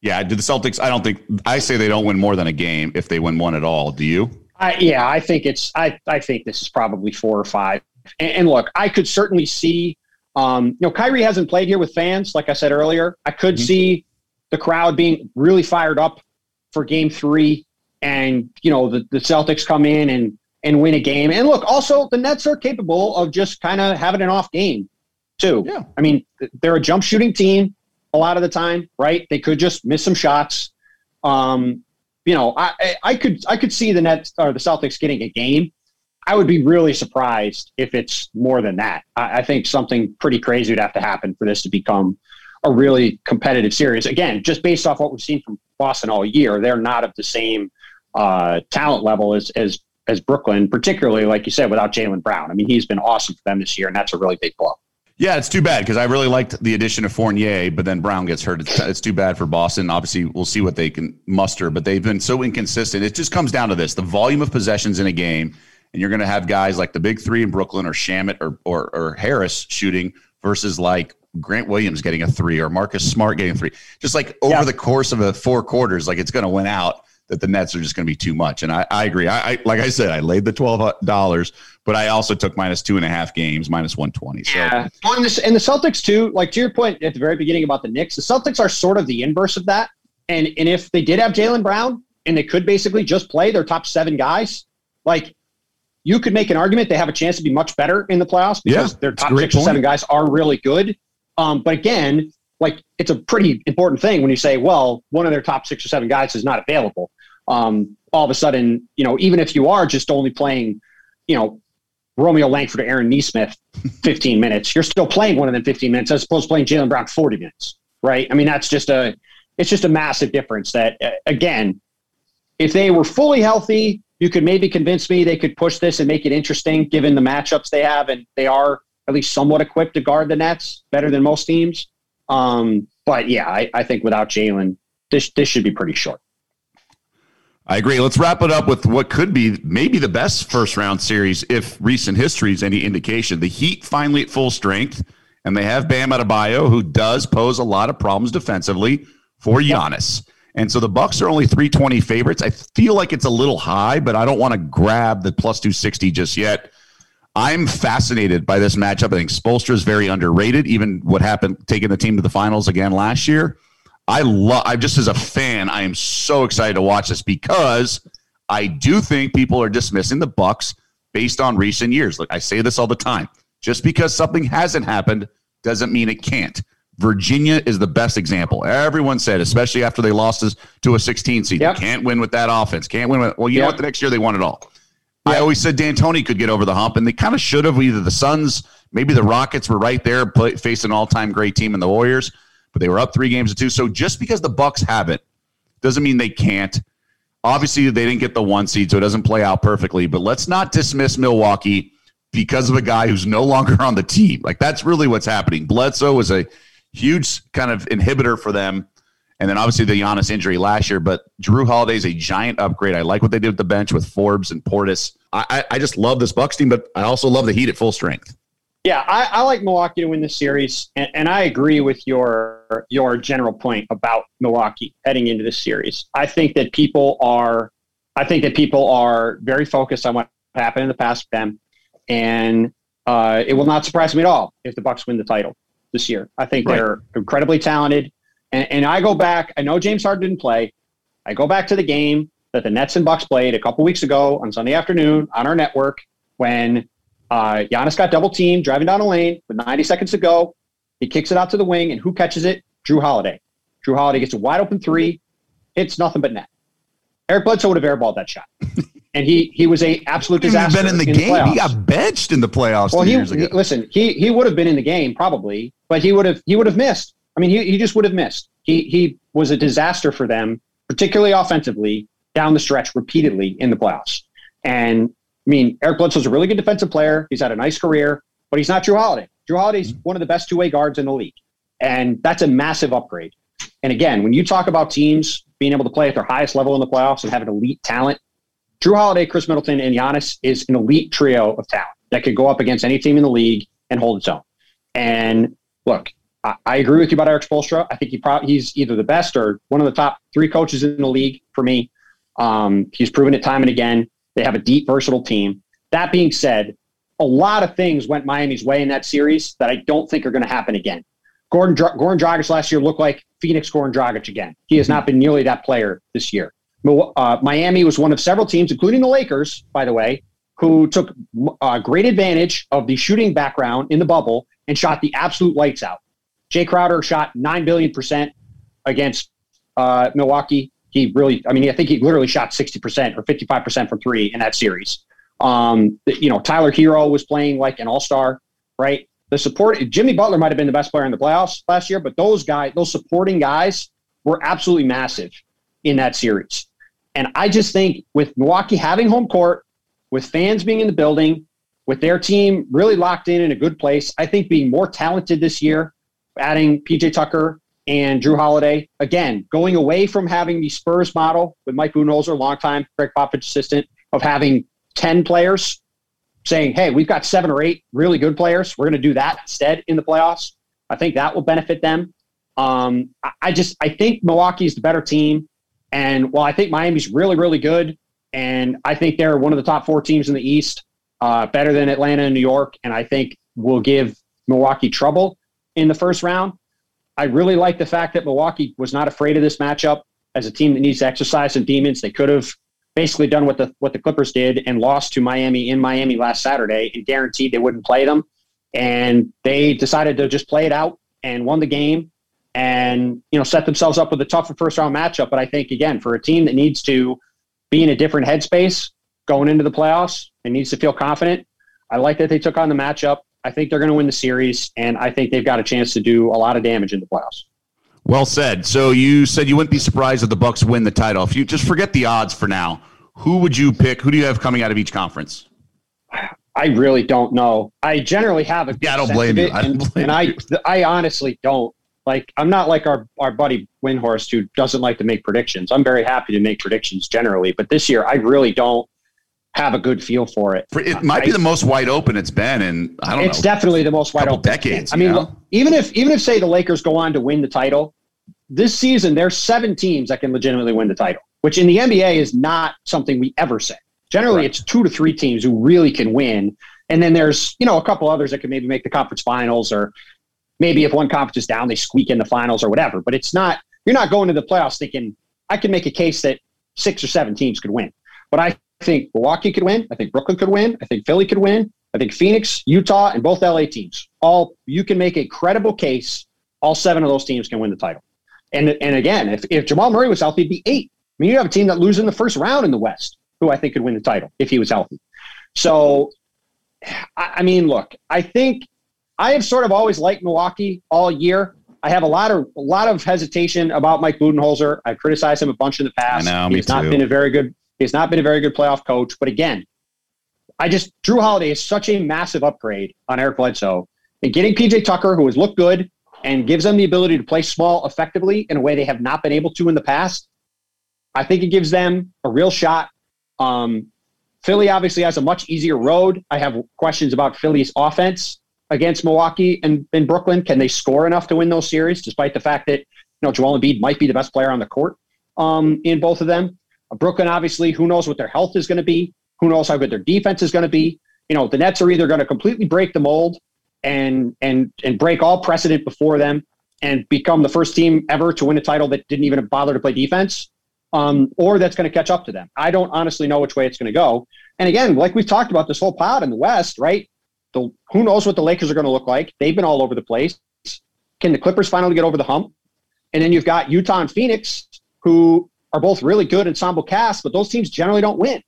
yeah. Do the Celtics? I don't think. I say they don't win more than a game if they win one at all. Do you? I, yeah, I think it's I, I think this is probably four or five. And, and look, I could certainly see um, you know, Kyrie hasn't played here with fans, like I said earlier. I could see the crowd being really fired up for game three and you know the, the Celtics come in and and win a game. And look, also the Nets are capable of just kind of having an off game too. Yeah. I mean, they're a jump shooting team a lot of the time, right? They could just miss some shots. Um, you know, I, I- could I could see the Nets or the Celtics getting a game. I would be really surprised if it's more than that. I, I think something pretty crazy would have to happen for this to become a really competitive series. Again, just based off what we've seen from Boston all year, they're not of the same uh, talent level as as as Brooklyn, particularly like you said, without Jaylen Brown. I mean, he's been awesome for them this year, and that's a really big blow. Yeah, it's too bad because I really liked the addition of Fournier, but then Brown gets hurt. It's, it's too bad for Boston. Obviously, we'll see what they can muster, but they've been so inconsistent. It just comes down to this: the volume of possessions in a game, and you're going to have guys like the big three in Brooklyn or Shamet or, or or Harris shooting versus like Grant Williams getting a three or Marcus Smart getting a three. Just like over Yeah. the course of a four quarters, like it's going to win out. That the Nets are just going to be too much, and I, I agree. I, I like I said, I laid the twelve dollars, but I also took minus two and a half games, minus one twenty. So Yeah. On this, and the Celtics too. Like to your point at the very beginning about the Knicks, the Celtics are sort of the inverse of that. And and if they did have Jaylen Brown and they could basically just play their top seven guys, like you could make an argument they have a chance to be much better in the playoffs because Yeah, their top six or seven guys are really good. Um, but again, like it's a pretty important thing when you say, well, one of their top six or seven guys is not available. Um, all of a sudden, you know, even if you are just only playing, you know, Romeo Langford or Aaron Nesmith 15 minutes, you're still playing one of them 15 minutes as opposed to playing Jaylen Brown 40 minutes, right? I mean, that's just a, it's just a massive difference that, uh, again, if they were fully healthy, you could maybe convince me they could push this and make it interesting given the matchups they have. And they are at least somewhat equipped to guard the Nets better than most teams. Um, but yeah, I, I think without Jaylen, this, this should be pretty short. I agree. Let's wrap it up with what could be maybe the best first round series if recent history is any indication. The Heat finally at full strength and they have Bam Adebayo, who does pose a lot of problems defensively for Giannis. And so the Bucks are only 320 favorites. I feel like it's a little high, but I don't want to grab the plus 260 just yet. I'm fascinated by this matchup. I think Spoelstra is very underrated, even what happened taking the team to the finals again last year. I love I just as a fan, I am so excited to watch this because I do think people are dismissing the Bucks based on recent years. Look, I say this all the time. Just because something hasn't happened doesn't mean it can't. Virginia is the best example. Everyone said, especially after they lost to a 16 seed, yep. can't win with that offense. Can't win with. Well, you yep. know what? The next year they won it all. I always said D'Antoni could get over the hump, and they kind of should have. Either the Suns, maybe the Rockets were right there, play, an all-time great team in the Warriors, but they were up three games to two. So just because the Bucks have it doesn't mean they can't. Obviously, they didn't get the one seed, so it doesn't play out perfectly. But let's not dismiss Milwaukee because of a guy who's no longer on the team. Like that's really what's happening. Bledsoe was a huge kind of inhibitor for them. And then obviously the Giannis injury last year, but Jrue Holiday is a giant upgrade. I like what they did with the bench with Forbes and Portis. I, I, I just love this Bucks team, but I also love the Heat at full strength. Yeah, I, I like Milwaukee to win this series, and, and, I agree with your your general point about Milwaukee heading into this series. I think that people are, I think that people are very focused on what happened in the past with them, and uh, it will not surprise me at all if the Bucks win the title this year. I think right. they're incredibly talented. And, and, I go back, I know James Harden didn't play. I go back to the game that the Nets and Bucks played a couple weeks ago on Sunday afternoon on our network when uh, Giannis got double teamed driving down a lane with 90 seconds to go. He kicks it out to the wing, and who catches it? Jrue Holiday. Jrue Holiday gets a wide open three. It's nothing but net. Eric Bledsoe would have airballed that shot. and he he was a absolute disaster. He's been in the in game. The he got benched in the playoffs. Well, he, he, listen, he he would have been in the game probably, but he would have he would have missed. I mean, he he just would have missed. He he was a disaster for them, particularly offensively down the stretch repeatedly in the playoffs. And I mean, Eric Bledsoe's a really good defensive player. He's had a nice career, but he's not Jrue Holiday. Jrue Holiday's mm-hmm. one of the best two way guards in the league, and that's a massive upgrade. And again, when you talk about teams being able to play at their highest level in the playoffs and having elite talent, Jrue Holiday, Khris Middleton, and Giannis is an elite trio of talent that could go up against any team in the league and hold its own. And look, I, I agree with you about Erik Spoelstra. I think he pro- he's either the best or one of the top three coaches in the league for me. Um, he's proven it time and again. They have a deep, versatile team. That being said, a lot of things went Miami's way in that series that I don't think are going to happen again. Gordon, Goran Dragic last year looked like Phoenix Goran Dragic again. He has not been nearly that player this year. Uh, Miami was one of several teams, including the Lakers, by the way, who took uh, great advantage of the shooting background in the bubble and shot the absolute lights out. Jae Crowder shot 9 billion percent against uh, Milwaukee. He really, I mean, I think he literally shot 60% or 55% from three in that series. Um, you know, Tyler Herro was playing like an all star, right? The support, Jimmy Butler might have been the best player in the playoffs last year, but those guys, those supporting guys were absolutely massive in that series. And I just think with Milwaukee having home court, with fans being in the building, with their team really locked in in a good place, I think being more talented this year, adding PJ Tucker and Jrue Holiday, again, going away from having the Spurs model with Mike Budenholzer, longtime Gregg Popovich assistant, of having 10 players saying, hey, we've got seven or eight really good players. We're going to do that instead in the playoffs. I think that will benefit them. Um, I just I think Milwaukee's the better team. And while I think Miami's really, really good, and I think they're one of the top four teams in the East, uh, better than Atlanta and New York, and I think will give Milwaukee trouble in the first round. I really like the fact that Milwaukee was not afraid of this matchup as a team that needs to exercise some demons. They could have basically done what the what the Clippers did and lost to Miami in Miami last Saturday and guaranteed they wouldn't play them. And they decided to just play it out and won the game and you know set themselves up with a tougher first round matchup. But I think again, for a team that needs to be in a different headspace going into the playoffs and needs to feel confident, I like that they took on the matchup. I think they're going to win the series, and I think they've got a chance to do a lot of damage in the playoffs. Well said. So you said you wouldn't be surprised if the Bucks win the title. If you just forget the odds for now, who would you pick? Who do you have coming out of each conference? I really don't know. I generally have a yeah. I don't blame you. I don't blame and, and I, I honestly don't. Like I'm not like our our buddy Windhorst who doesn't like to make predictions. I'm very happy to make predictions generally, but this year I really don't. Have a good feel for it. It might be the most wide open it's been in I don't know it's know. definitely the most wide open decades, I mean, know? even if even if say the Lakers go on to win the title this season, there's seven teams that can legitimately win the title, which in the NBA is not something we ever say. Generally, Right. it's two to three teams who really can win, and then there's you know a couple others that can maybe make the conference finals, or maybe if one conference is down, they squeak in the finals or whatever. But it's not you're not going to the playoffs thinking I can make a case that six or seven teams could win. But I think Milwaukee could win. I think Brooklyn could win. I think Philly could win. I think Phoenix, Utah, and both LA teams. All you can make a credible case. All seven of those teams can win the title. And and again, if, if Jamal Murray was healthy, it'd be eight. I mean, you have a team that loses in the first round in the West, who I think could win the title if he was healthy. So, I, I mean, look, I think I have sort of always liked Milwaukee all year. I have a lot of a lot of hesitation about Mike Budenholzer. I've criticized him a bunch in the past. I know, he's not too. been a very good. He's not been a very good playoff coach. But again, I just Jrue Holiday is such a massive upgrade on Eric Bledsoe, and getting PJ Tucker, who has looked good and gives them the ability to play small effectively in a way they have not been able to in the past. I think it gives them a real shot. Um, Philly obviously has a much easier road. I have questions about Philly's offense against Milwaukee and, and Brooklyn. Can they score enough to win those series, despite the fact that you know Joel Embiid might be the best player on the court um, in both of them? Uh, Brooklyn, obviously, who knows what their health is going to be? Who knows how good their defense is going to be? You know, the Nets are either going to completely break the mold and and and break all precedent before them and become the first team ever to win a title that didn't even bother to play defense, um, or that's going to catch up to them. I don't honestly know which way it's going to go. And again, like we've talked about this whole pod in the West, right? The, who knows what the Lakers are going to look like? They've been all over the place. Can the Clippers finally get over the hump? And then you've got Utah and Phoenix, who are both really good ensemble casts, but those teams generally don't win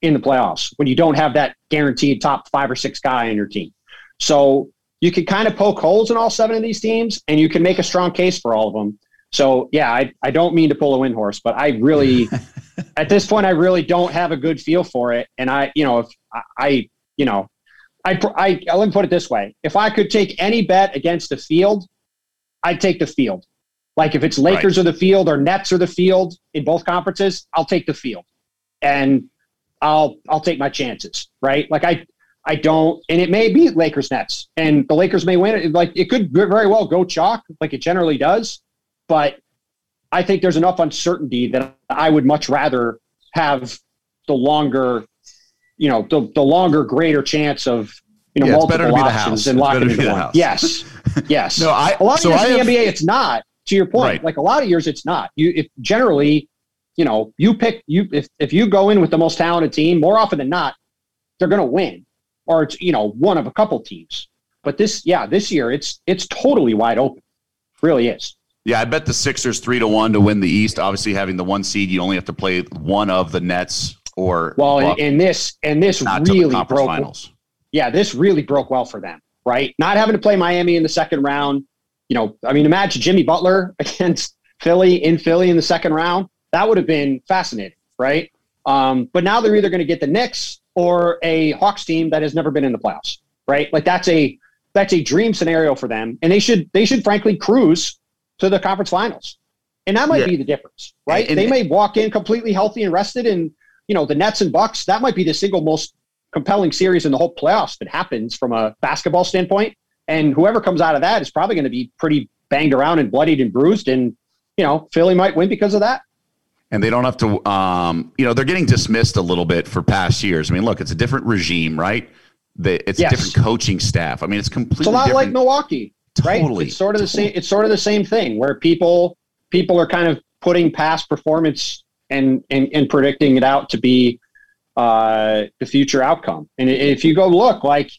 in the playoffs when you don't have that guaranteed top five or six guy on your team. So you can kind of poke holes in all seven of these teams, and you can make a strong case for all of them. So yeah, I, I don't mean to pull a Windhorst, but I really, at this point, I really don't have a good feel for it. And I, you know, if I, I you know, I, I, let me put it this way: if I could take any bet against the field, I'd take the field. Like if it's Lakers or the field or Nets or the field in both conferences, I'll take the field, and I'll I'll take my chances. Right? Like I I don't, and it may be Lakers Nets, and the Lakers may win it. Like it could very well go chalk, like it generally does. But I think there's enough uncertainty that I would much rather have the longer, you know, the, the longer, greater chance of you know Yeah, it's better multiple to be the options than locking into the one. house. Yes, yes. No, I- a lot of so I in have- the NBA, it's not. To your point, Right. like a lot of years, it's not. You if generally, you know, you pick you if if you go in with the most talented team, more often than not, they're going to win, or it's you know one of a couple teams. But this, yeah, this year it's it's totally wide open, really is. Yeah, I bet the Sixers three to one to win the East. Obviously, having the one seed, you only have to play one of the Nets or Well, Bucks, and this and this not till the really broke. finals. Yeah, this really broke well for them, right? Not having to play Miami in the second round. You know, I mean, imagine Jimmy Butler against Philly in Philly in the second round. That would have been fascinating, right? Um, but now they're either going to get the Knicks or a Hawks team that has never been in the playoffs, right? Like that's a that's a dream scenario for them, and they should they should frankly cruise to the conference finals, and that might Yeah. be the difference, right? And- they may walk in completely healthy and rested, and you know the Nets and Bucks that might be the single most compelling series in the whole playoffs that happens from a basketball standpoint, and whoever comes out of that is probably going to be pretty banged around and bloodied and bruised, and you know Philly might win because of that. and they don't have to um, you know they're getting dismissed a little bit for past years i mean look it's a different regime right they, it's Yes. a different coaching staff i mean it's completely It's a lot different. like Milwaukee, right? Totally. It's sort of the same. It's sort of the same thing where people people are kind of putting past performance and and, and predicting it out to be uh, the future outcome. And if you go look, like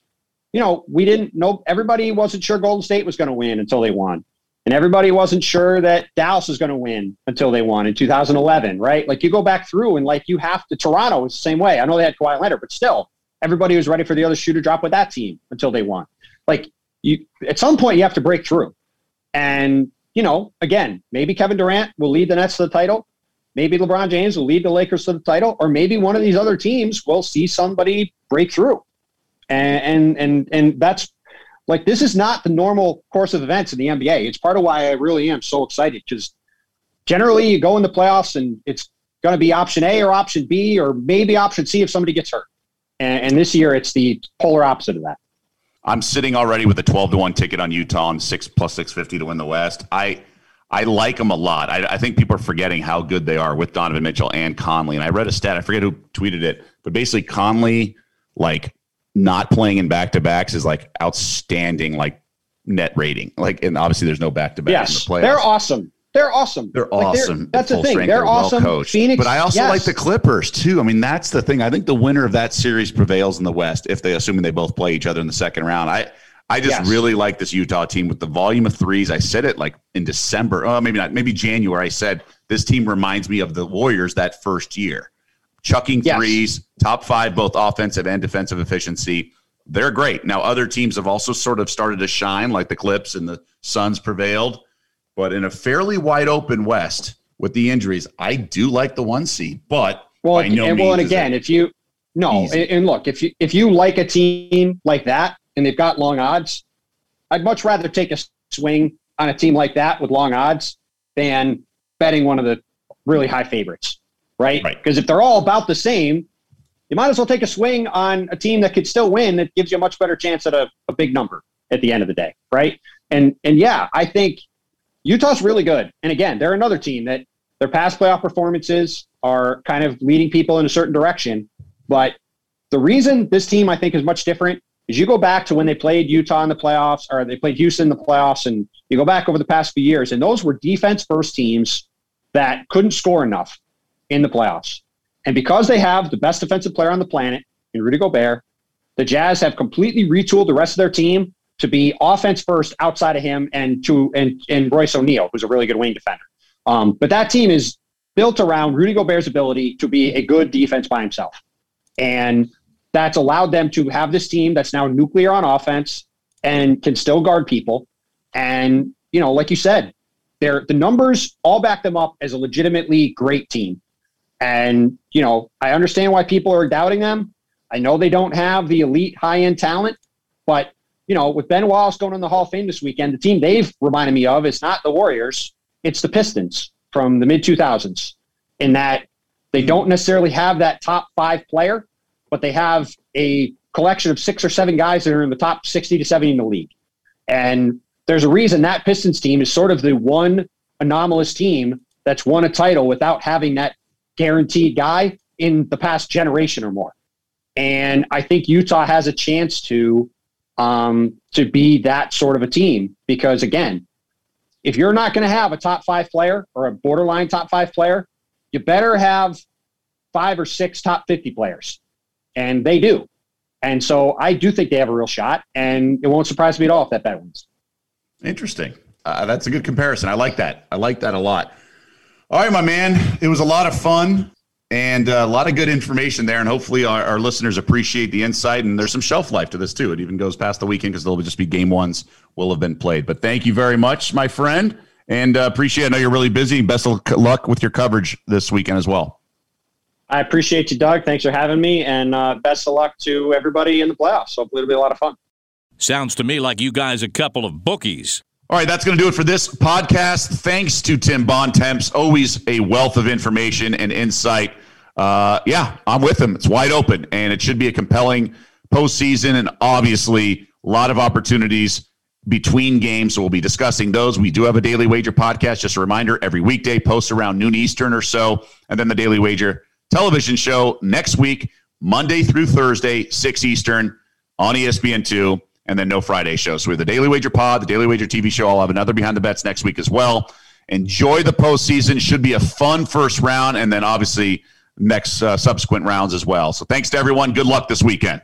you know, we didn't know everybody wasn't sure Golden State was going to win until they won. And everybody wasn't sure that Dallas was going to win until they won in 2011, right? Like you go back through and like you have to, Toronto was the same way. I know they had Kawhi Leonard, but still, everybody was ready for the other shoe to drop with that team until they won. Like you, at some point, you have to break through. And, you know, again, maybe Kevin Durant will lead the Nets to the title. Maybe LeBron James will lead the Lakers to the title, or maybe one of these other teams will see somebody break through. And, and, and, that's like this is not the normal course of events in the NBA. It's part of why I really am so excited because generally you go in the playoffs and it's going to be option A or option B or maybe option C if somebody gets hurt. And, and this year, it's the polar opposite of that. I'm sitting already with a 12 to 1 ticket on Utah and 6 plus 650 to win the West. I I like them a lot. I, I, think people are forgetting how good they are with Donovan Mitchell and Conley. And I read a stat, I forget who tweeted it, but basically Conley, like not playing in back to backs is like outstanding, like net rating. Like, and obviously there's no back to backs in the playoffs. They're awesome. They're awesome. They're like awesome. They're, that's the thing. They're, they're awesome. Well coached. Phoenix, but I also yes. like the Clippers too. I mean, that's the thing. I think the winner of that series prevails in the West if they, assuming they both play each other in the second round. I, I just yes. really like this Utah team with the volume of threes. I said it like in December. Oh, maybe not. Maybe January. I said this team reminds me of the Warriors that first year, chucking yes. threes, top five both offensive and defensive efficiency. They're great. Now other teams have also sort of started to shine, like the Clips and the Suns prevailed. But in a fairly wide open West with the injuries, I do like the one seed. But well, and, no well, and again, if you no, and, and look, if you if you like a team like that and they've got long odds, I'd much rather take a swing on a team like that with long odds than betting one of the really high favorites, right? Because right. if they're all about the same, you might as well take a swing on a team that could still win that gives you a much better chance at a, a big number at the end of the day, right? And and yeah, I think Utah's really good. And again, they're another team that their past playoff performances are kind of leading people in a certain direction. But the reason this team I think is much different is you go back to when they played Utah in the playoffs or they played Houston in the playoffs, and you go back over the past few years, and those were defense first teams that couldn't score enough in the playoffs. And because they have the best defensive player on the planet in Rudy Gobert, the Jazz have completely retooled the rest of their team to be offense first outside of him and to and and Royce O'Neale, who's a really good wing defender. Um, but that team is built around Rudy Gobert's ability to be a good defense by himself. And that's allowed them to have this team that's now nuclear on offense and can still guard people. And, you know, like you said, they're, the numbers all back them up as a legitimately great team. And, you know, I understand why people are doubting them. I know they don't have the elite high end talent, but you know, with Ben Wallace going in the Hall of Fame this weekend, the team they've reminded me of is not the Warriors, it's the Pistons from the mid 2000s, in that they don't necessarily have that top five player, but they have a collection of six or seven guys that are in the top 60 to 70 in the league. And there's a reason that Pistons team is sort of the one anomalous team that's won a title without having that guaranteed guy in the past generation or more. And I think Utah has a chance to um, to be that sort of a team. Because again, if you're not going to have a top five player or a borderline top five player, you better have five or six top 50 players. And they do. And so I do think they have a real shot. And it won't surprise me at all if that bet wins. Interesting. Uh, that's a good comparison. I like that. I like that a lot. All right, my man. It was a lot of fun and uh, a lot of good information there. And hopefully, our, our, listeners appreciate the insight. And there's some shelf life to this too. It even goes past the weekend because there'll just be game ones will have been played. But thank you very much, my friend, and uh, appreciate. It. I know you're really busy. Best of luck with your coverage this weekend as well. I appreciate you, Doug. Thanks for having me, and uh, best of luck to everybody in the playoffs. Hopefully, it'll be a lot of fun. Sounds to me like you guys a couple of bookies. All right, that's going to do it for this podcast. Thanks to Tim Bontemps. Always a wealth of information and insight. Uh, yeah, I'm with him. It's wide open, and it should be a compelling postseason, and obviously a lot of opportunities between games. So we'll be discussing those. We do have a daily wager podcast. Just a reminder: every weekday, post around noon Eastern or so, and then the daily wager television show next week, Monday through Thursday, six Eastern on ESPN two and then no Friday show. So we have the Daily Wager Pod, the Daily Wager TV show. I'll have another Behind the Bets next week as well. Enjoy the postseason. Should be a fun first round, and then obviously next uh, subsequent rounds as well. So thanks to everyone. Good luck this weekend.